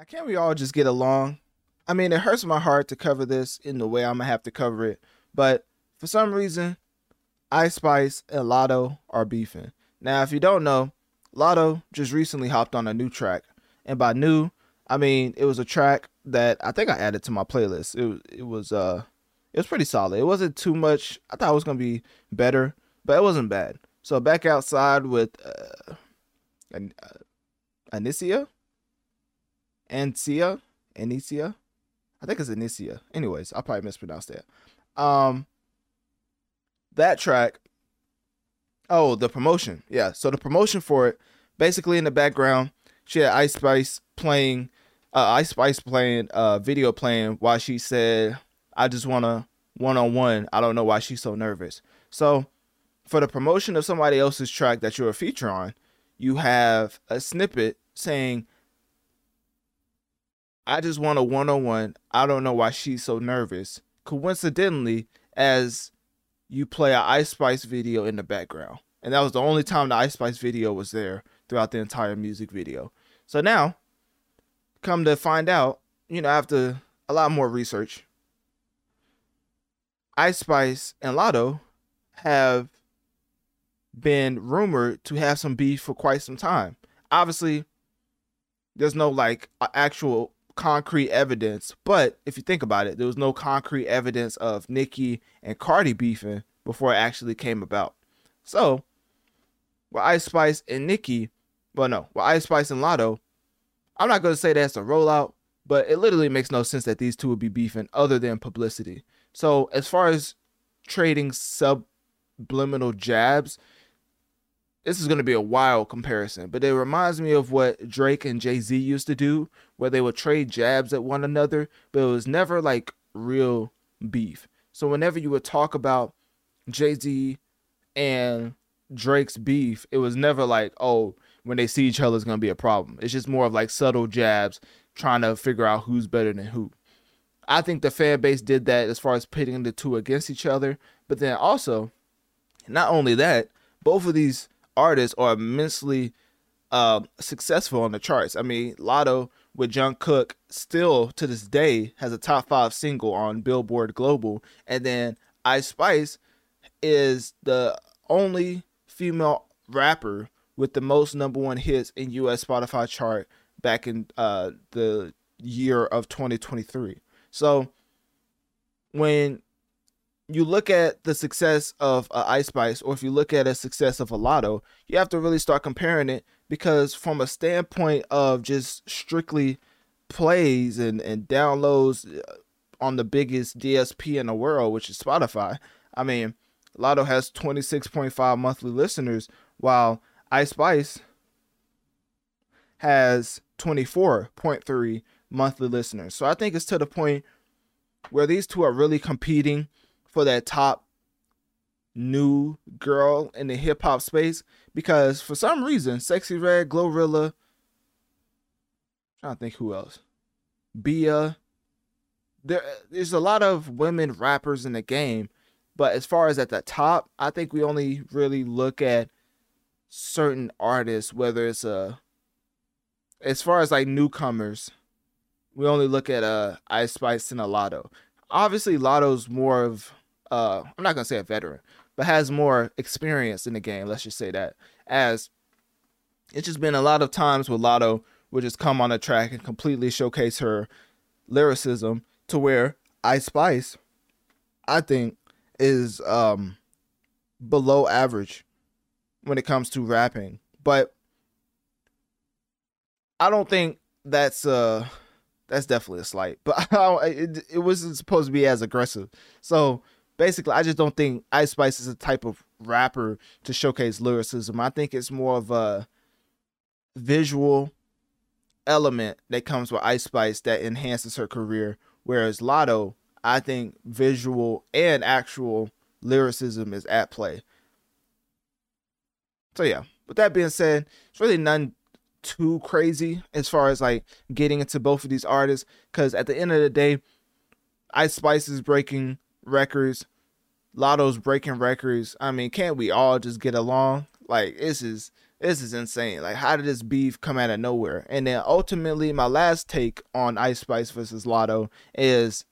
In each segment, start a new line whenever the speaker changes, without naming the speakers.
Now, can't we all just get along? I mean, it hurts my heart to cover this in the way I'm gonna have to cover it, but for some reason, Ice Spice and Latto are beefing. Now, if you don't know, Latto just recently hopped on a new track, and by new, I mean it was a track that I think I added to my playlist. It it was uh it was pretty solid. It wasn't too much. I thought it was gonna be better, but it wasn't bad. So back outside with uh, an, uh Anycia, Ancia, Anycia. I think it's Anycia. Anyways, I probably mispronounced that. Um, that track. Oh, the promotion. Yeah. So the promotion for it, basically in the background, she had Ice Spice playing, uh, Ice Spice playing, uh, video playing while she said, "I just wanna one on one. I don't know why she's so nervous." So, for the promotion of somebody else's track that you're a feature on, you have a snippet saying, I just want a one on one. I don't know why she's so nervous. Coincidentally, as you play a Ice Spice video in the background. And that was the only time the Ice Spice video was there throughout the entire music video. So now, come to find out, you know, after a lot more research, Ice Spice and Latto have been rumored to have some beef for quite some time. Obviously, there's no like actual concrete evidence, but if you think about it, there was no concrete evidence of Nicki and Cardi beefing before it actually came about. So, with Ice Spice and Nicki, well, no, with Ice Spice and Latto, I'm not going to say that's a rollout, but it literally makes no sense that these two would be beefing other than publicity. So, as far as trading subliminal jabs, this is going to be a wild comparison, but it reminds me of what Drake and Jay Z used to do, where they would trade jabs at one another, but it was never like real beef. So whenever you would talk about Jay Z and Drake's beef, it was never like, oh, when they see each other, it's going to be a problem. It's just more of like subtle jabs trying to figure out who's better than who. I think the fan base did that as far as pitting the two against each other, but then also, not only that, both of these artists are immensely uh, successful on the charts. I mean, Latto with Jungkook still to this day has a top five single on Billboard Global, and then Ice Spice is the only female rapper with the most number one hits in U.S. Spotify chart back in uh, the year of 2023. So when you look at the success of Ice Spice, or if you look at a success of a Latto, you have to really start comparing it because from a standpoint of just strictly plays and, and downloads uh, on the biggest DSP in the world, which is Spotify. I mean, Latto has 26.5 monthly listeners, while Ice Spice has 24.3 monthly listeners. So I think it's to the point where these two are really competing for that top new girl in the hip hop space because for some reason, Sexyy Red, Glorilla, I'm trying to think who else, Bia. There, there's a lot of women rappers in the game, but as far as at the top, I think we only really look at certain artists, whether it's a, as far as like newcomers, we only look at uh Ice Spice and a Latto. Obviously, Latto's more of uh, I'm not gonna say a veteran, but has more experience in the game. Let's just say that. As it's just been a lot of times with Latto would just come on a track and completely showcase her lyricism to where Ice Spice, I think, is um below average when it comes to rapping. But I don't think that's uh that's definitely a slight. But it, it wasn't supposed to be as aggressive. So basically, I just don't think Ice Spice is a type of rapper to showcase lyricism. I think it's more of a visual element that comes with Ice Spice that enhances her career. Whereas Latto, I think visual and actual lyricism is at play. So yeah, with that being said, it's really none too crazy as far as like getting into both of these artists because at the end of the day, Ice Spice is breaking records. Latto's breaking records. I mean, can't we all just get along? Like this is this is insane. Like, how did this beef come out of nowhere? And then ultimately, my last take on Ice Spice versus Latto is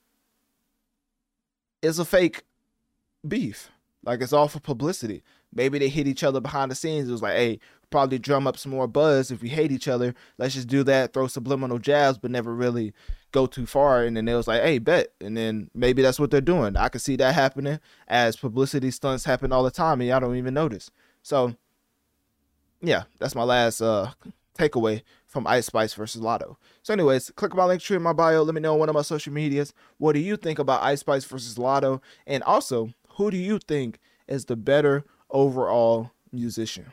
it's a fake beef. Like, it's all for publicity. Maybe they hit each other behind the scenes. It was like, hey, probably drum up some more buzz if we hate each other. Let's just do that, throw subliminal jabs, but never really go too far. And then it was like, hey, bet. And then maybe that's what they're doing. I could see that happening as publicity stunts happen all the time and y'all don't even notice. So yeah, that's my last uh takeaway from Ice Spice versus Latto. So, anyways, click my Linktree in my bio. Let me know on one of my social medias. What do you think about Ice Spice versus Latto? And also, who do you think is the better overall musician?